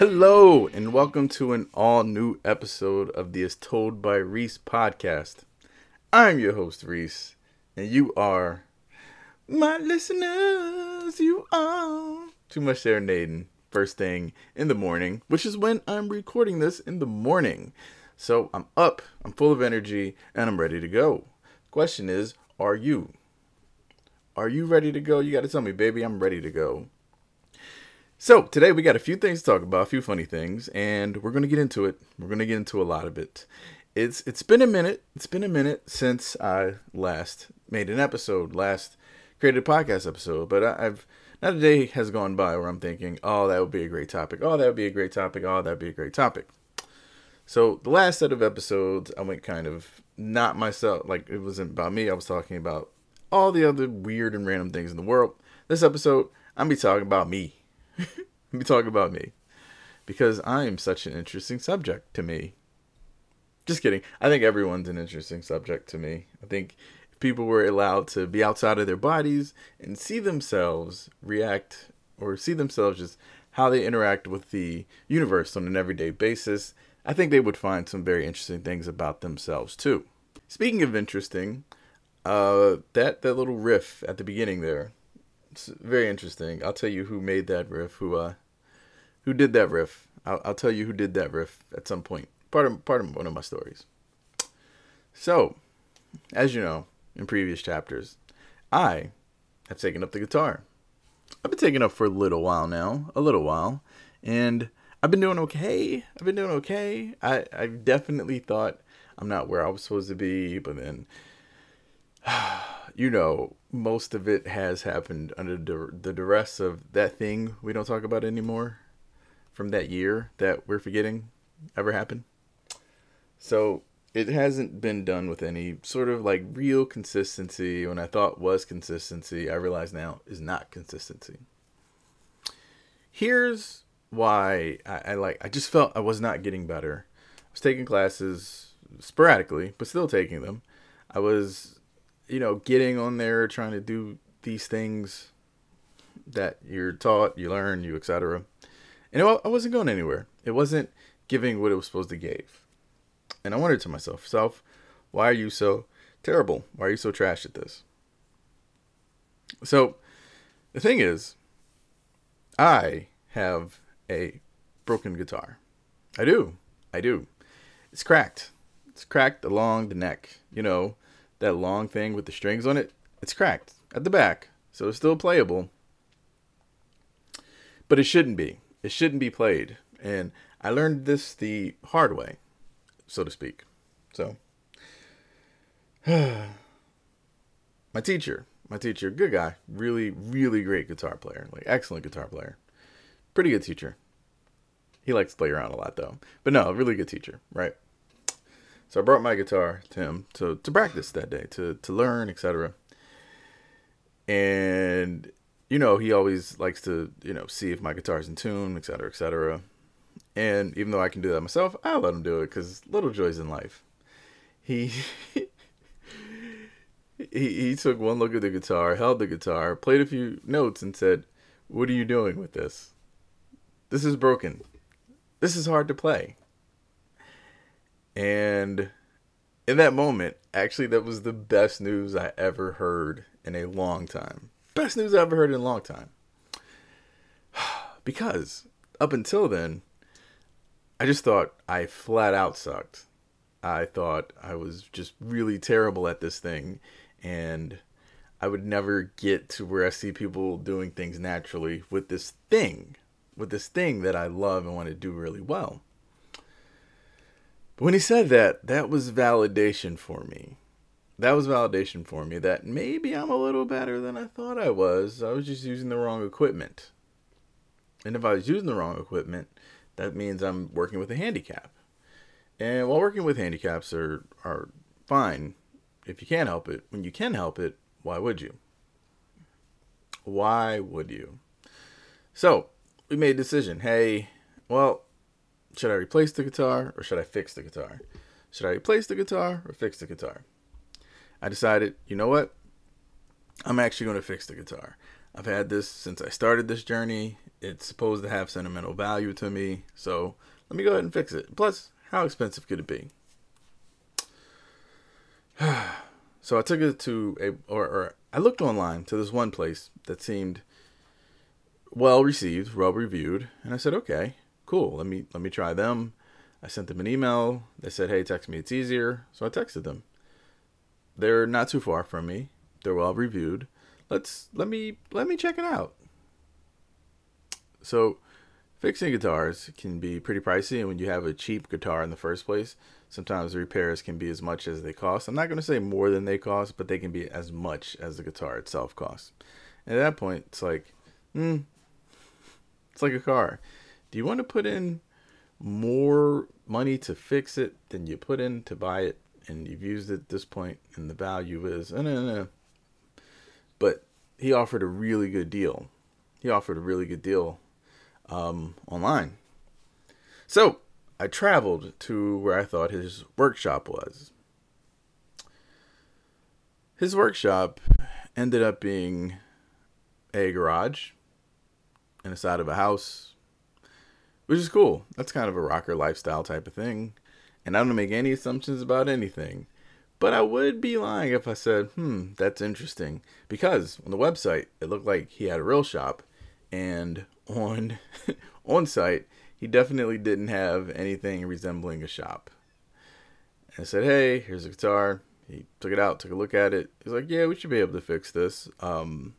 Hello, and welcome to an all new episode of the As Told by Reese podcast. I'm your host, Reese, and you are my listeners. You are too much serenading first thing in the morning, which is when I'm recording this in the morning. So I'm up, I'm full of energy, and I'm ready to go. Question is, are you? Are you ready to go? You got to tell me, baby, I'm ready to go. So today we got a few things to talk about, a few funny things, and we're gonna get into it. We're gonna get into a lot of it. It's it's been a minute. It's been a minute since I last made an episode, last created a podcast episode. But I, I've not a day has gone by where I'm thinking, oh, that would be a great topic. Oh, that would be a great topic. Oh, that'd be a great topic. So the last set of episodes, I went kind of not myself. Like it wasn't about me. I was talking about all the other weird and random things in the world. This episode, I'm be talking about me Let me talk about me. Because I am such an interesting subject to me. Just kidding. I think everyone's an interesting subject to me. I think if people were allowed to be outside of their bodies and see themselves react or see themselves just how they interact with the universe on an everyday basis, I think they would find some very interesting things about themselves too. Speaking of interesting, uh, that that little riff at the beginning there, it's very interesting. I'll tell you who made that riff, who uh, who did that riff. I'll, I'll tell you who did that riff at some point. Part of part of one of my stories. So, as you know, in previous chapters, I have taken up the guitar. I've been taking up for a little while now, a little while, and I've been doing okay. I've been doing okay. I I definitely thought I'm not where I was supposed to be, but then you know, most of it has happened under the, duress of that thing we don't talk about anymore from that year that we're forgetting ever happened. So it hasn't been done with any sort of like real consistency. When I thought was consistency, I realize now is not consistency. Here's why I, I like. I just felt I was not getting better. I was taking classes sporadically, but still taking them. I was you know, getting on there, trying to do these things that you're taught, you learn, you etc. And it, I wasn't going anywhere. It wasn't giving what it was supposed to give. And I wondered to myself, self, why are you so terrible? Why are you so trash at this? So, the thing is, I have a broken guitar. I do. I do. It's cracked. It's cracked along the neck. You know, that long thing with the strings on it, it's cracked at the back. So it's still playable. But it shouldn't be. It shouldn't be played. And I learned this the hard way, so to speak. So my teacher, my teacher, good guy, really, really great guitar player, like excellent guitar player. Pretty good teacher. He likes to play around a lot though. But no, really good teacher, right? So I brought my guitar to him to, to practice that day, to, to learn, etc. And, you know, he always likes to, you know, see if my guitar's in tune, etc., etc. And even though I can do that myself, I let him do it because little joys in life. He, he he took one look at the guitar, held the guitar, played a few notes, and said, "What are you doing with this? This is broken. This is hard to play." And in that moment, actually, that was the best news I ever heard in a long time. Best news I ever heard in a long time. because up until then, I just thought I flat out sucked. I thought I was just really terrible at this thing and I would never get to where I see people doing things naturally with this thing, with this thing that I love and want to do really well. But when he said that, that was validation for me. That was validation for me that maybe I'm a little better than I thought I was. I was just using the wrong equipment. And if I was using the wrong equipment, that means I'm working with a handicap. And while working with handicaps are are fine if you can't help it, when you can help it, why would you? Why would you? So, we made a decision. Hey, well, should I replace the guitar or should I fix the guitar? Should I replace the guitar or fix the guitar? I decided, you know what? I'm actually going to fix the guitar. I've had this since I started this journey. It's supposed to have sentimental value to me. So let me go ahead and fix it. Plus, how expensive could it be? so I took it to a, or, or I looked online to this one place that seemed well received, well reviewed, and I said, okay, cool. Let me let me try them. I sent them an email. They said, hey, text me. It's easier. So I texted them. They're not too far from me. They're well reviewed. Let's let me let me check it out. So, fixing guitars can be pretty pricey, and when you have a cheap guitar in the first place, sometimes repairs can be as much as they cost. I'm not going to say more than they cost, but they can be as much as the guitar itself costs. And at that point, it's like, hmm, it's like a car. Do you want to put in more money to fix it than you put in to buy it? And you've used it at this point, and the value is, uh, nah, nah. but he offered a really good deal. He offered a really good deal um, online. So I traveled to where I thought his workshop was. His workshop ended up being a garage in the side of a house, which is cool. That's kind of a rocker lifestyle type of thing. And I don't make any assumptions about anything. But I would be lying if I said, hmm, that's interesting. Because on the website, it looked like he had a real shop. And on on site, he definitely didn't have anything resembling a shop. And I said, hey, here's a guitar. He took it out, took a look at it. He's like, yeah, we should be able to fix this. Um,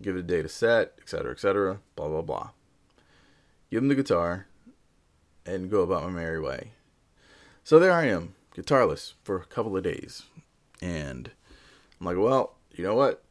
give it a data set, etc., etc., blah, blah, blah. Give him the guitar and go about my merry way. So there I am, guitarless for a couple of days. And I'm like, well, you know what?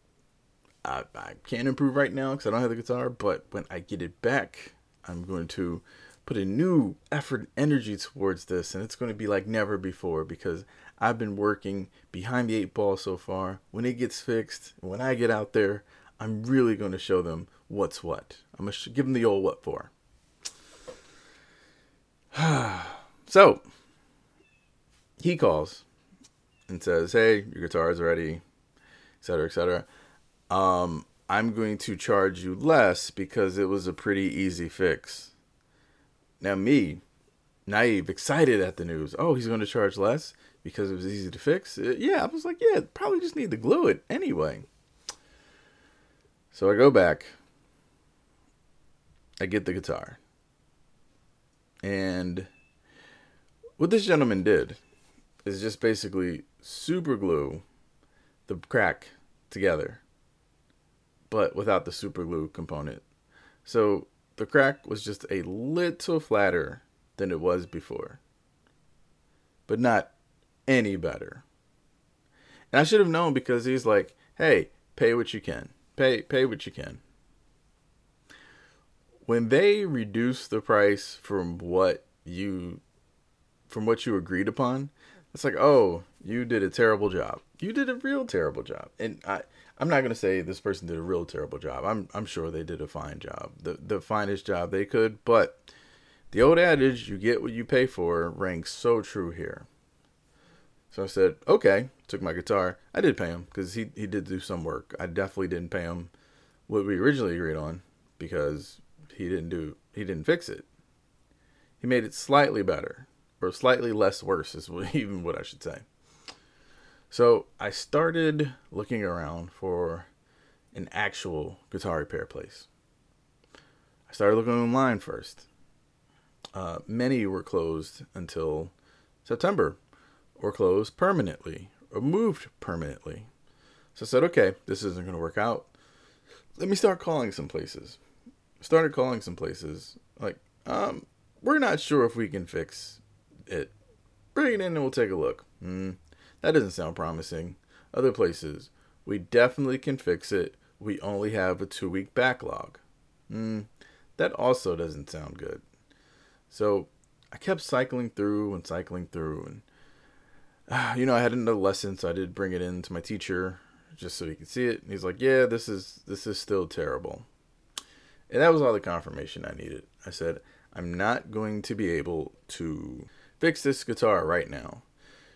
I, I can't improve right now because I don't have the guitar, but when I get it back, I'm going to put a new effort and energy towards this, and it's going to be like never before because I've been working behind the eight ball so far. When it gets fixed, when I get out there, I'm really going to show them what's what. I'm going to give them the old what for. so, he calls and says, Hey, your guitar is ready, etc., etc. Um, I'm going to charge you less because it was a pretty easy fix. Now, me, naive, excited at the news. Oh, he's going to charge less because it was easy to fix. Uh, yeah, I was like, yeah, probably just need to glue it anyway. So I go back. I get the guitar. And what this gentleman did is just basically super glue the crack together, but without the super glue component. So the crack was just a little flatter than it was before, but not any better. And I should have known because he's like, "Hey, pay what you can. Pay pay what you can." When they reduce the price from what you from what you agreed upon, it's like, "Oh, you did a terrible job. You did a real terrible job." And I I'm not gonna say this person did a real terrible job. I'm I'm sure they did a fine job, the the finest job they could. But the old adage, "You get what you pay for," rang so true here. So I said, "Okay." Took my guitar. I did pay him because he he did do some work. I definitely didn't pay him what we originally agreed on because he didn't do he didn't fix it. He made it slightly better or slightly less worse is even what I should say. So I started looking around for an actual guitar repair place. I started looking online first. Uh, many were closed until September, or closed permanently, or moved permanently. So I said, okay, this isn't going to work out. Let me start calling some places. Started calling some places. Like, um, we're not sure if we can fix it. Bring it in and we'll take a look. Mm, that doesn't sound promising. Other places, we definitely can fix it. We only have a two week backlog. Hmm, that also doesn't sound good. So I kept cycling through and cycling through, and uh, you know, I had another lesson, so I did bring it in to my teacher just so he could see it. And he's like, "Yeah, this is this is still terrible," and that was all the confirmation I needed. I said, "I'm not going to be able to fix this guitar right now."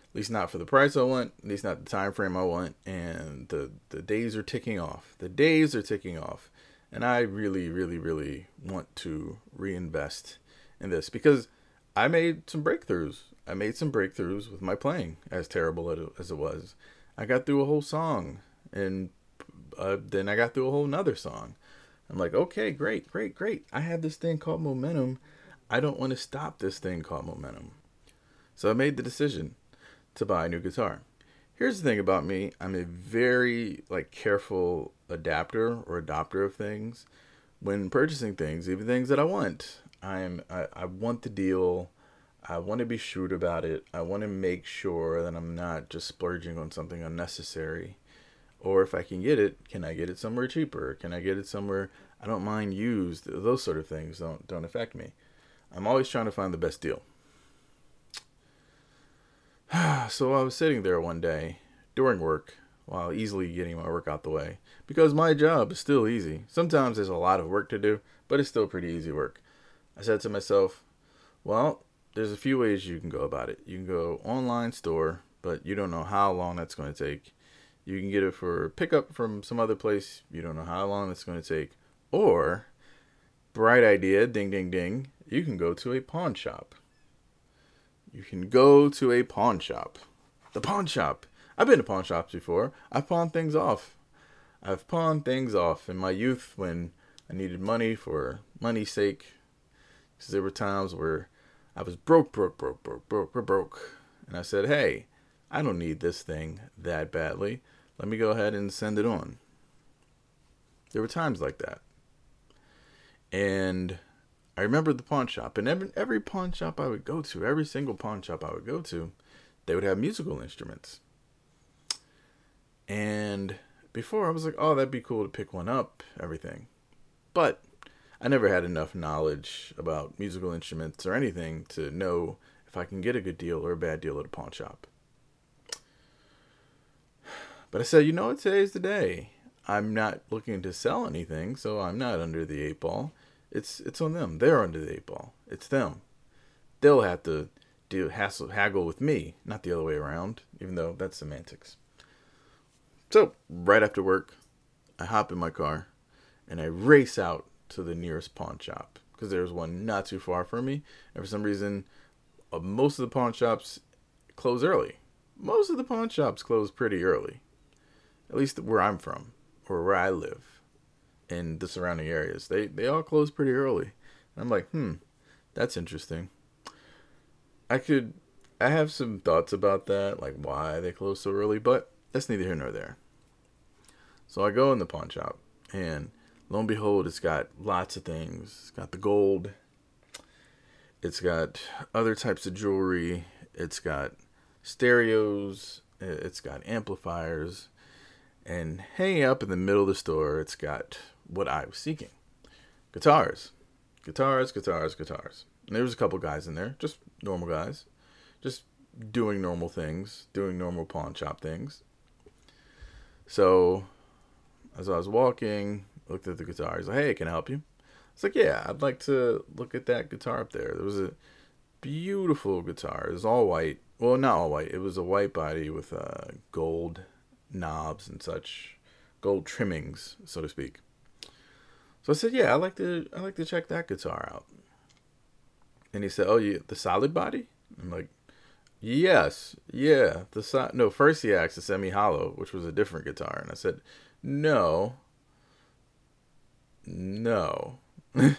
At least not for the price I want, at least not the time frame I want, and the the days are ticking off. The days are ticking off. And I really, really, really want to reinvest in this because I made some breakthroughs. I made some breakthroughs with my playing, as terrible as it was. I got through a whole song, and uh, then I got through a whole nother song. I'm like, okay, great, great, great. I have this thing called momentum. I don't want to stop this thing called momentum. So I made the decision to buy a new guitar. Here's the thing about me. I'm a very like careful adapter or adopter of things when purchasing things, even things that I want. I'm I, I want the deal. I want to be shrewd about it. I want to make sure that I'm not just splurging on something unnecessary. Or if I can get it, can I get it somewhere cheaper? Can I get it somewhere I don't mind used? Those sort of things don't don't affect me. I'm always trying to find the best deal. so I was sitting there one day during work while easily getting my work out the way because my job is still easy. Sometimes there's a lot of work to do, but it's still pretty easy work. I said to myself, well, there's a few ways you can go about it. You can go online store, but you don't know how long that's going to take. You can get it for pickup from some other place. You don't know how long it's going to take. Or, bright idea, ding, ding, ding, you can go to a pawn shop. You can go to a pawn shop. The pawn shop. I've been to pawn shops before. I've pawned things off. I've pawned things off in my youth when I needed money for money's sake. Because there were times where I was broke, broke, broke, broke, broke, broke, broke. And I said, hey, I don't need this thing that badly. Let me go ahead and send it on. There were times like that. And I remember the pawn shop. And every, every pawn shop I would go to, every single pawn shop I would go to, they would have musical instruments. And before I was like, oh, that'd be cool to pick one up, everything. But I never had enough knowledge about musical instruments or anything to know if I can get a good deal or a bad deal at a pawn shop. But I said, you know what, today's the day. I'm not looking to sell anything, so I'm not under the eight ball. It's it's on them. They're under the eight ball. It's them. They'll have to do hassle haggle with me, not the other way around, even though that's semantics. So, right after work, I hop in my car and I race out to the nearest pawn shop because there's one not too far from me. And for some reason, uh, most of the pawn shops close early. Most of the pawn shops close pretty early, at least where I'm from or where I live in the surrounding areas. They they all close pretty early. And I'm like, hmm, that's interesting. I could I have some thoughts about that, like why they close so early, but that's neither here nor there. So I go in the pawn shop and lo and behold, it's got lots of things. It's got the gold. It's got other types of jewelry. It's got stereos. It's got amplifiers. And hanging up in the middle of the store, it's got what I was seeking guitars. Guitars, guitars, guitars. And there was a couple guys in there, just normal guys, just doing normal things, doing normal pawn shop things. So, as I was walking, looked at the guitar. He's like, "Hey, can I help you?" It's like, "Yeah, I'd like to look at that guitar up there." There was a beautiful guitar. It was all white. Well, not all white. It was a white body with a gold knobs and such, gold trimmings, so to speak. So I said, "Yeah, I like to. I like to check that guitar out." And he said, "Oh, you the solid body?" I'm like, "Yes, yeah." The so- no. First, he asked the semi hollow, which was a different guitar, and I said, "No, no. At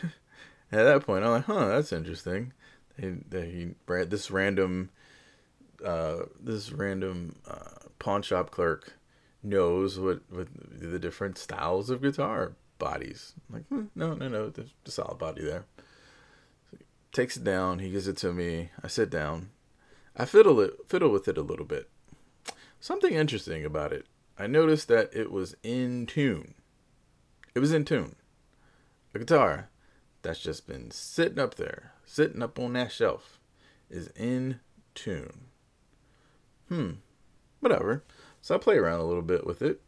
that point, I'm like, huh, that's interesting. He, he this random, uh, this random uh, pawn shop clerk knows what what the different styles of guitar bodies. I'm like, hmm, no, no, no, there's a solid body there. So takes it down. He gives it to me. I sit down. I fiddle it, fiddle with it a little bit. Something interesting about it. I noticed that it was in tune. It was in tune a guitar that's just been sitting up there, sitting up on that shelf, is in tune. Hmm, whatever. So I play around a little bit with it,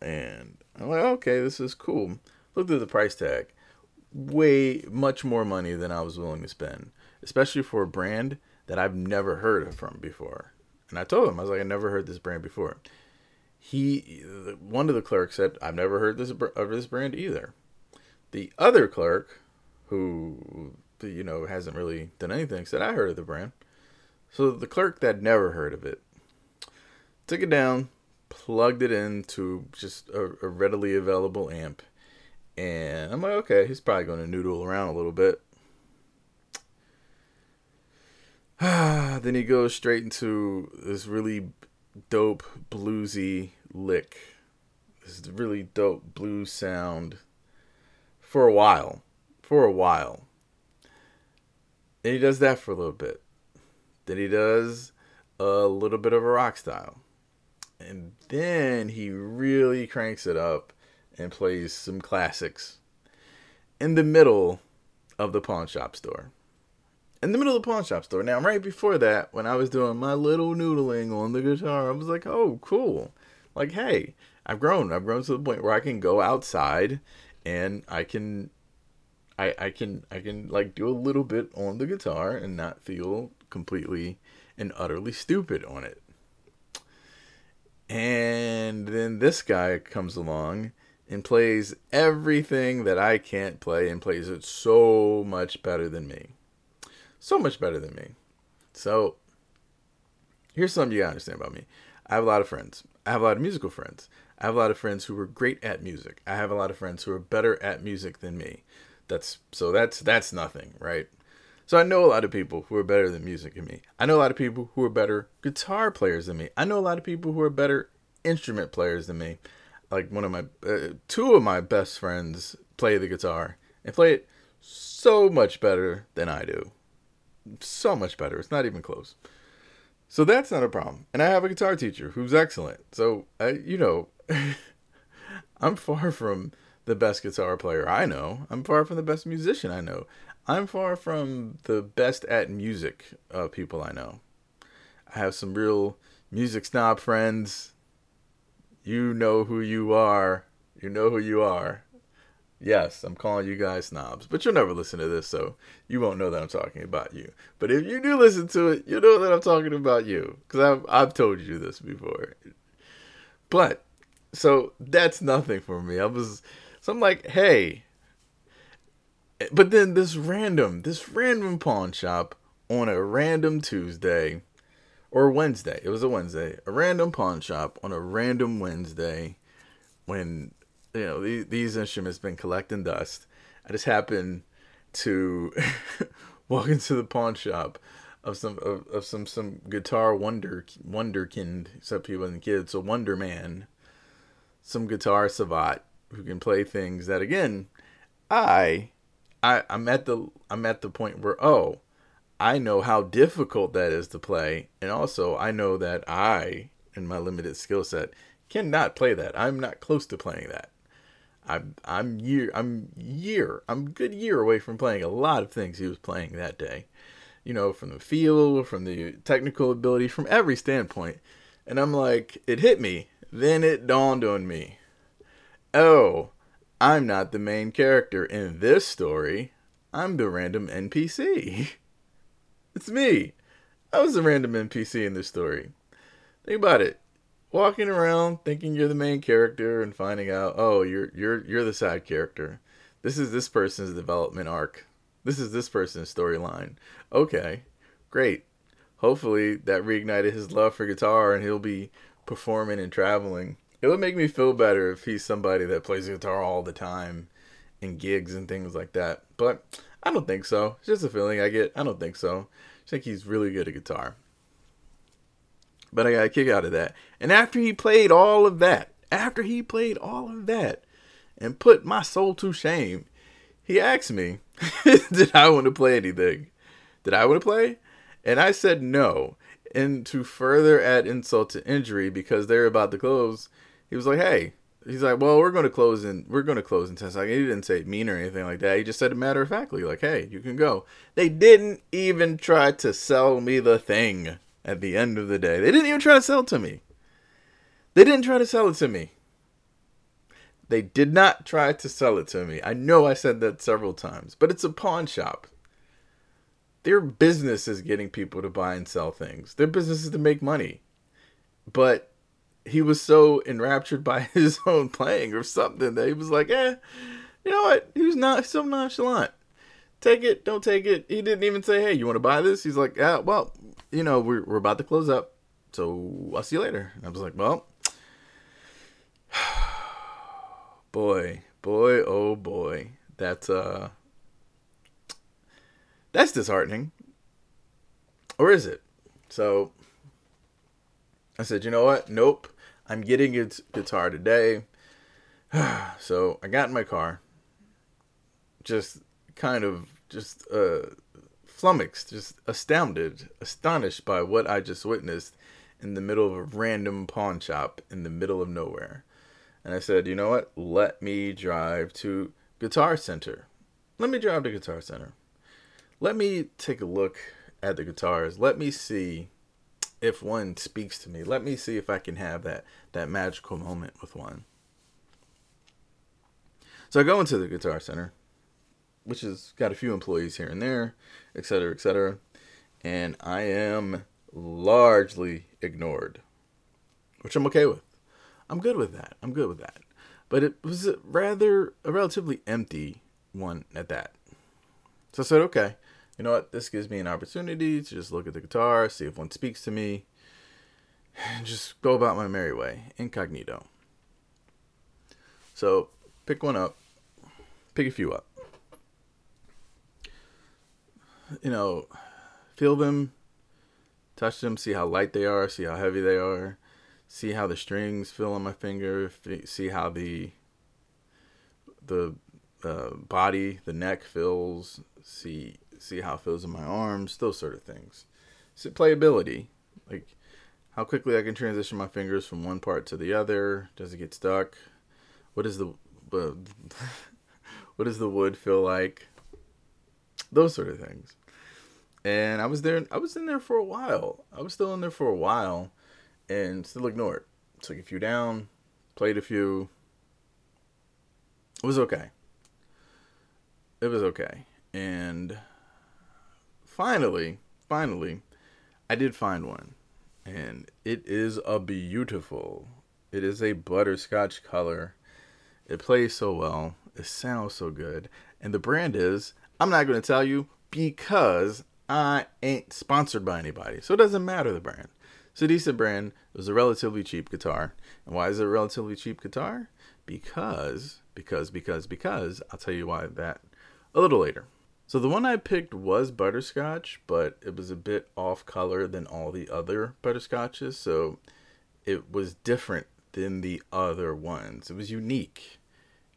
and I'm like, okay, this is cool. Looked at the price tag, way much more money than I was willing to spend, especially for a brand that I've never heard of from before. And I told him I was like, I never heard this brand before. He, one of the clerks said, I've never heard this of this brand either. The other clerk, who you know hasn't really done anything, said I heard of the brand. So the clerk that never heard of it took it down, plugged it into just a, a readily available amp, and I'm like, okay, he's probably going to noodle around a little bit. then he goes straight into this really dope bluesy lick. This really dope blues sound for a while. For a while. And he does that for a little bit. Then he does a little bit of a rock style. And then he really cranks it up and plays some classics in the middle of the pawn shop store. In the middle of the pawn shop store. Now, right before that, when I was doing my little noodling on the guitar, I was like, oh, cool. Like, hey, I've grown. I've grown to the point where I can go outside and I can I, I can I can like do a little bit on the guitar and not feel completely and utterly stupid on it. And then this guy comes along and plays everything that I can't play and plays it so much better than me. So much better than me. So here's something you gotta understand about me. I have a lot of friends. I have a lot of musical friends. I have a lot of friends who are great at music. I have a lot of friends who are better at music than me. That's so that's that's nothing, right? So I know a lot of people who are better than music than me. I know a lot of people who are better guitar players than me. I know a lot of people who are better instrument players than me. Like one of my uh, two of my best friends play the guitar and play it so much better than I do. So much better. It's not even close. So that's not a problem. And I have a guitar teacher who's excellent. So you know, I'm far from the best guitar player I know. I'm far from the best musician I know. I'm far from the best at music uh, people I know. I have some real music snob friends. You know who you are. You know who you are. Yes, I'm calling you guys snobs, but you'll never listen to this, so you won't know that I'm talking about you. But if you do listen to it, you know that I'm talking about you because I've I've told you this before. But so that's nothing for me. I was so I'm like, hey. But then this random, this random pawn shop on a random Tuesday or Wednesday. It was a Wednesday. A random pawn shop on a random Wednesday when you know these, these instruments been collecting dust. I just happened to walk into the pawn shop of some of, of some some guitar wonder wonderkind, except people and kids, so Wonder Man, some guitar savant who can play things that again, I, I I'm at the I'm at the point where oh, I know how difficult that is to play, and also I know that I, in my limited skill set, cannot play that. I'm not close to playing that. I'm I'm year I'm year I'm good year away from playing a lot of things he was playing that day. You know, from the feel, from the technical ability, from every standpoint. And I'm like, it hit me. Then it dawned on me oh, I'm not the main character in this story. I'm the random NPC. It's me. I was the random NPC in this story. Think about it. Walking around thinking you're the main character and finding out, oh, you're you're you're the side character. This is this person's development arc. This is this person's storyline. Okay. Great. Hopefully that reignited his love for guitar and he'll be performing and traveling it would make me feel better if he's somebody that plays guitar all the time in gigs and things like that. But I don't think so. It's just a feeling I get. I don't think so. I think he's really good at guitar. But I got a kick out of that. And after he played all of that, after he played all of that and put my soul to shame, he asked me, Did I want to play anything? Did I want to play? And I said no. And to further add insult to injury, because they're about to close, he was like, "Hey, He's like, well, we're going to close in. We're going to close in ten seconds. He didn't say mean or anything like that. He just said it matter of factly, like, hey, you can go. They didn't even try to sell me the thing. At the end of the day, they didn't even try to sell it to me. They didn't try to sell it to me. They did not try to sell it to me. I know I said that several times, but it's a pawn shop. Their business is getting people to buy and sell things. Their business is to make money. But he was so enraptured by his own playing or something that he was like, eh, you know what? He was not so nonchalant. Take it, don't take it. He didn't even say, hey, you want to buy this? He's like, yeah, well, you know, we're, we're about to close up. So I'll see you later. And I was like, well, boy, boy, oh boy. That's, uh, that's disheartening. Or is it? So I said, you know what? Nope. I'm getting a guitar today. so I got in my car, just kind of just uh, flummoxed, just astounded, astonished by what I just witnessed in the middle of a random pawn shop in the middle of nowhere. And I said, you know what? Let me drive to Guitar Center. Let me drive to Guitar Center. Let me take a look at the guitars. Let me see if one speaks to me. Let me see if I can have that that magical moment with one. So I go into the Guitar Center, which has got a few employees here and there, etc., etc., and I am largely ignored, which I'm okay with. I'm good with that. I'm good with that. But it was a rather a relatively empty one at that. So I said, okay, you know what? This gives me an opportunity to just look at the guitar, see if one speaks to me, and just go about my merry way, incognito. So pick one up, pick a few up. You know, feel them, touch them, see how light they are, see how heavy they are, see how the strings feel on my finger, see how the the uh, body, the neck feels, see see how it feels in my arms, those sort of things. So playability, like how quickly I can transition my fingers from one part to the other. Does it get stuck? What is the what does the wood feel like? Those sort of things. And I was there. I was in there for a while. I was still in there for a while, and still ignored. Took a few down, played a few. It was okay. It was okay, and finally, finally, I did find one. And it is a beautiful. It is a butterscotch color. It plays so well. It sounds so good. And the brand is, I'm not going to tell you because I ain't sponsored by anybody. So it doesn't matter the brand. It's a decent brand. Was a relatively cheap guitar. And why is it a relatively cheap guitar? Because, because, because, because, I'll tell you why that a little later. So the one I picked was butterscotch, but it was a bit off color than all the other butterscotches, so it was different than the other ones. It was unique.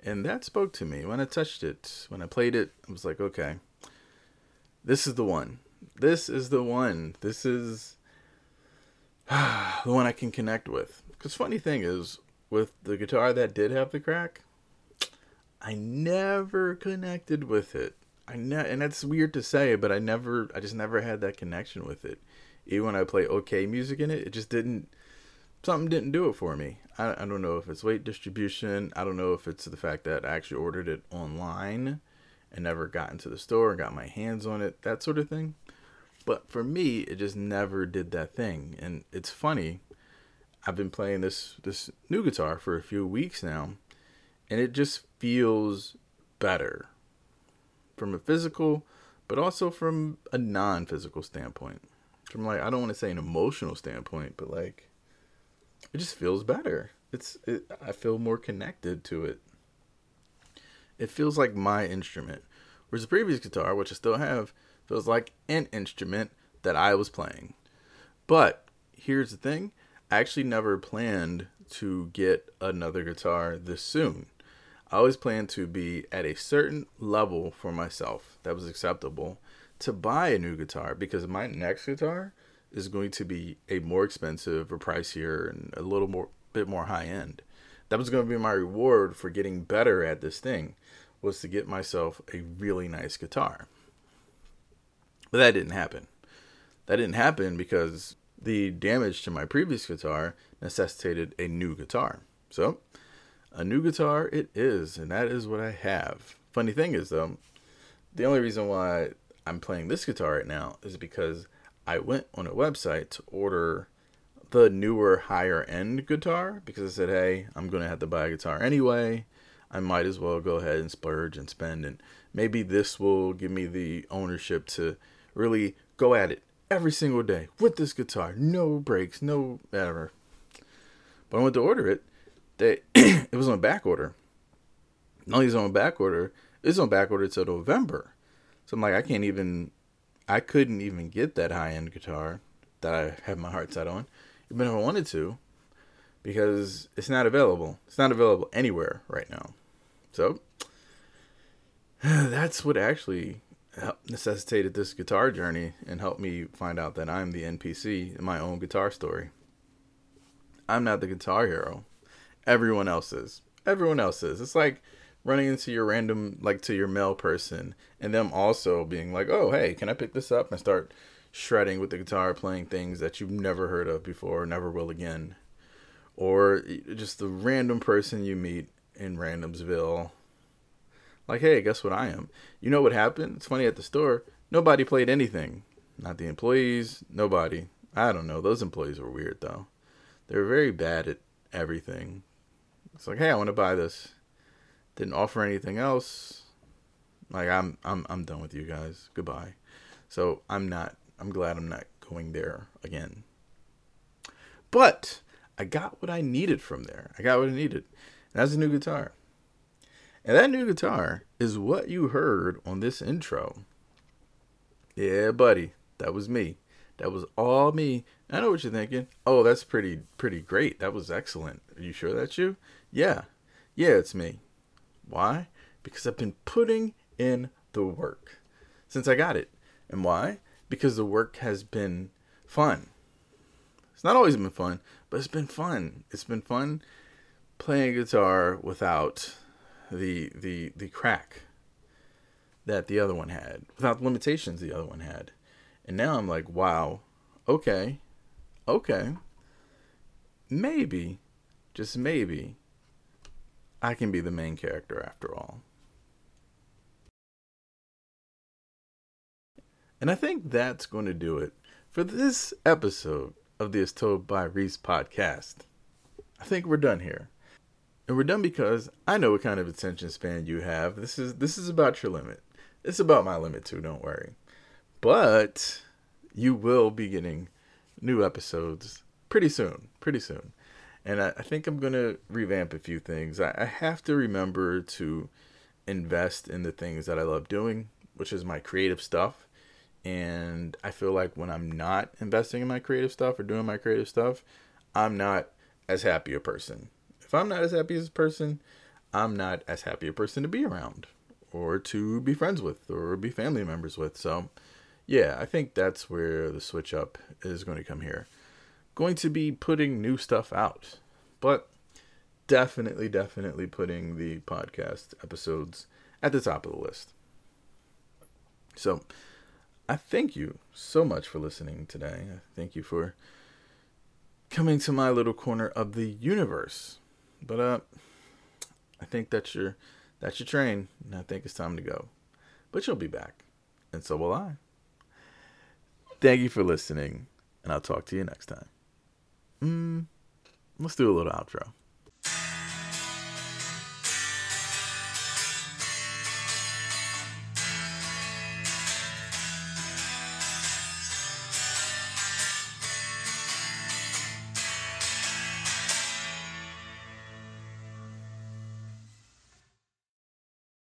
And that spoke to me when I touched it. When I played it, I was like, okay, this is the one. This is the one. This is the one I can connect with. Because funny thing is, with the guitar that did have the crack, I never connected with it. I ne- and that's weird to say, but I never, I just never had that connection with it. Even when I play okay music in it, it just didn't, something didn't do it for me. I, I don't know if it's weight distribution. I don't know if it's the fact that I actually ordered it online and never got into the store and got my hands on it, that sort of thing. But for me, it just never did that thing. And it's funny. I've been playing this this new guitar for a few weeks now, and it just feels better from a physical, but also from a non-physical standpoint. From like I don't want to say an emotional standpoint, but like it just feels better. It's it, I feel more connected to it. It feels like my instrument. Whereas the previous guitar, which I still have, feels like an instrument that I was playing. But here's the thing I actually never planned to get another guitar this soon. I always planned to be at a certain level for myself that was acceptable to buy a new guitar because my next guitar is going to be a more expensive or pricier and a little more bit more high end. That was going to be my reward for getting better at this thing was to get myself a really nice guitar. But that didn't happen. That didn't happen because the damage to my previous guitar necessitated a new guitar. So, a new guitar it is, and that is what I have. Funny thing is, though, the only reason why I'm playing this guitar right now is because I went on a website to order the newer, higher end guitar because I said, hey, I'm going to have to buy a guitar anyway. I might as well go ahead and splurge and spend, and maybe this will give me the ownership to really go at it every single day with this guitar. No breaks, no whatever. But I went to order it. They it was on back order. Only is on back order, it's on back order till November. So I'm like, I can't even, I couldn't even get that high end guitar that I have my heart set on, even if I wanted to, because it's not available. It's not available anywhere right now. So that's what actually necessitated this guitar journey and helped me find out that I'm the NPC in my own guitar story. I'm not the guitar hero. Everyone else is. Everyone else is. It's like running into your random, like to your mail person, and them also being like, oh, hey, can I pick this up? And start shredding with the guitar, playing things that you've never heard of before, never will again. Or just the random person you meet in Randomsville. Like, hey, guess what I am? You know what happened? It's funny at the store. Nobody played anything. Not the employees, nobody. I don't know. Those employees were weird though. They were very bad at everything. It's like, hey, I want to buy this. Didn't offer anything else. Like I'm I'm I'm done with you guys. Goodbye. So I'm not I'm glad I'm not going there again. But I got what I needed from there. I got what I needed. And that's a new guitar. And that new guitar is what you heard on this intro. Yeah, buddy. That was me. That was all me. I know what you're thinking. Oh, that's pretty pretty great. That was excellent. Are you sure that's you? Yeah. Yeah, it's me. Why? Because I've been putting in the work since I got it. And why? Because the work has been fun. It's not always been fun, but it's been fun. It's been fun playing guitar without the the the crack that the other one had, without the limitations the other one had. And now I'm like, wow, okay, okay, maybe, just maybe, I can be the main character after all. And I think that's going to do it for this episode of the As Told by Reese podcast. I think we're done here. And we're done because I know what kind of attention span you have. This is this is about your limit. It's about my limit too, don't worry. But you will be getting new episodes pretty soon. Pretty soon. And I, I think I'm gonna revamp a few things. I, I have to remember to invest in the things that I love doing, which is my creative stuff and I feel like when I'm not investing in my creative stuff or doing my creative stuff, I'm not as happy a person. If I'm not as happy as a person, I'm not as happy a person to be around or to be friends with or be family members with. So, yeah, I think that's where the switch up is going to come here. Going to be putting new stuff out, but definitely, definitely putting the podcast episodes at the top of the list. So, I thank you so much for listening today. I thank you for coming to my little corner of the universe. But uh I think that's your that's your train, and I think it's time to go. But you'll be back, and so will I. Thank you for listening, and I'll talk to you next time. Mm, let's do a little outro.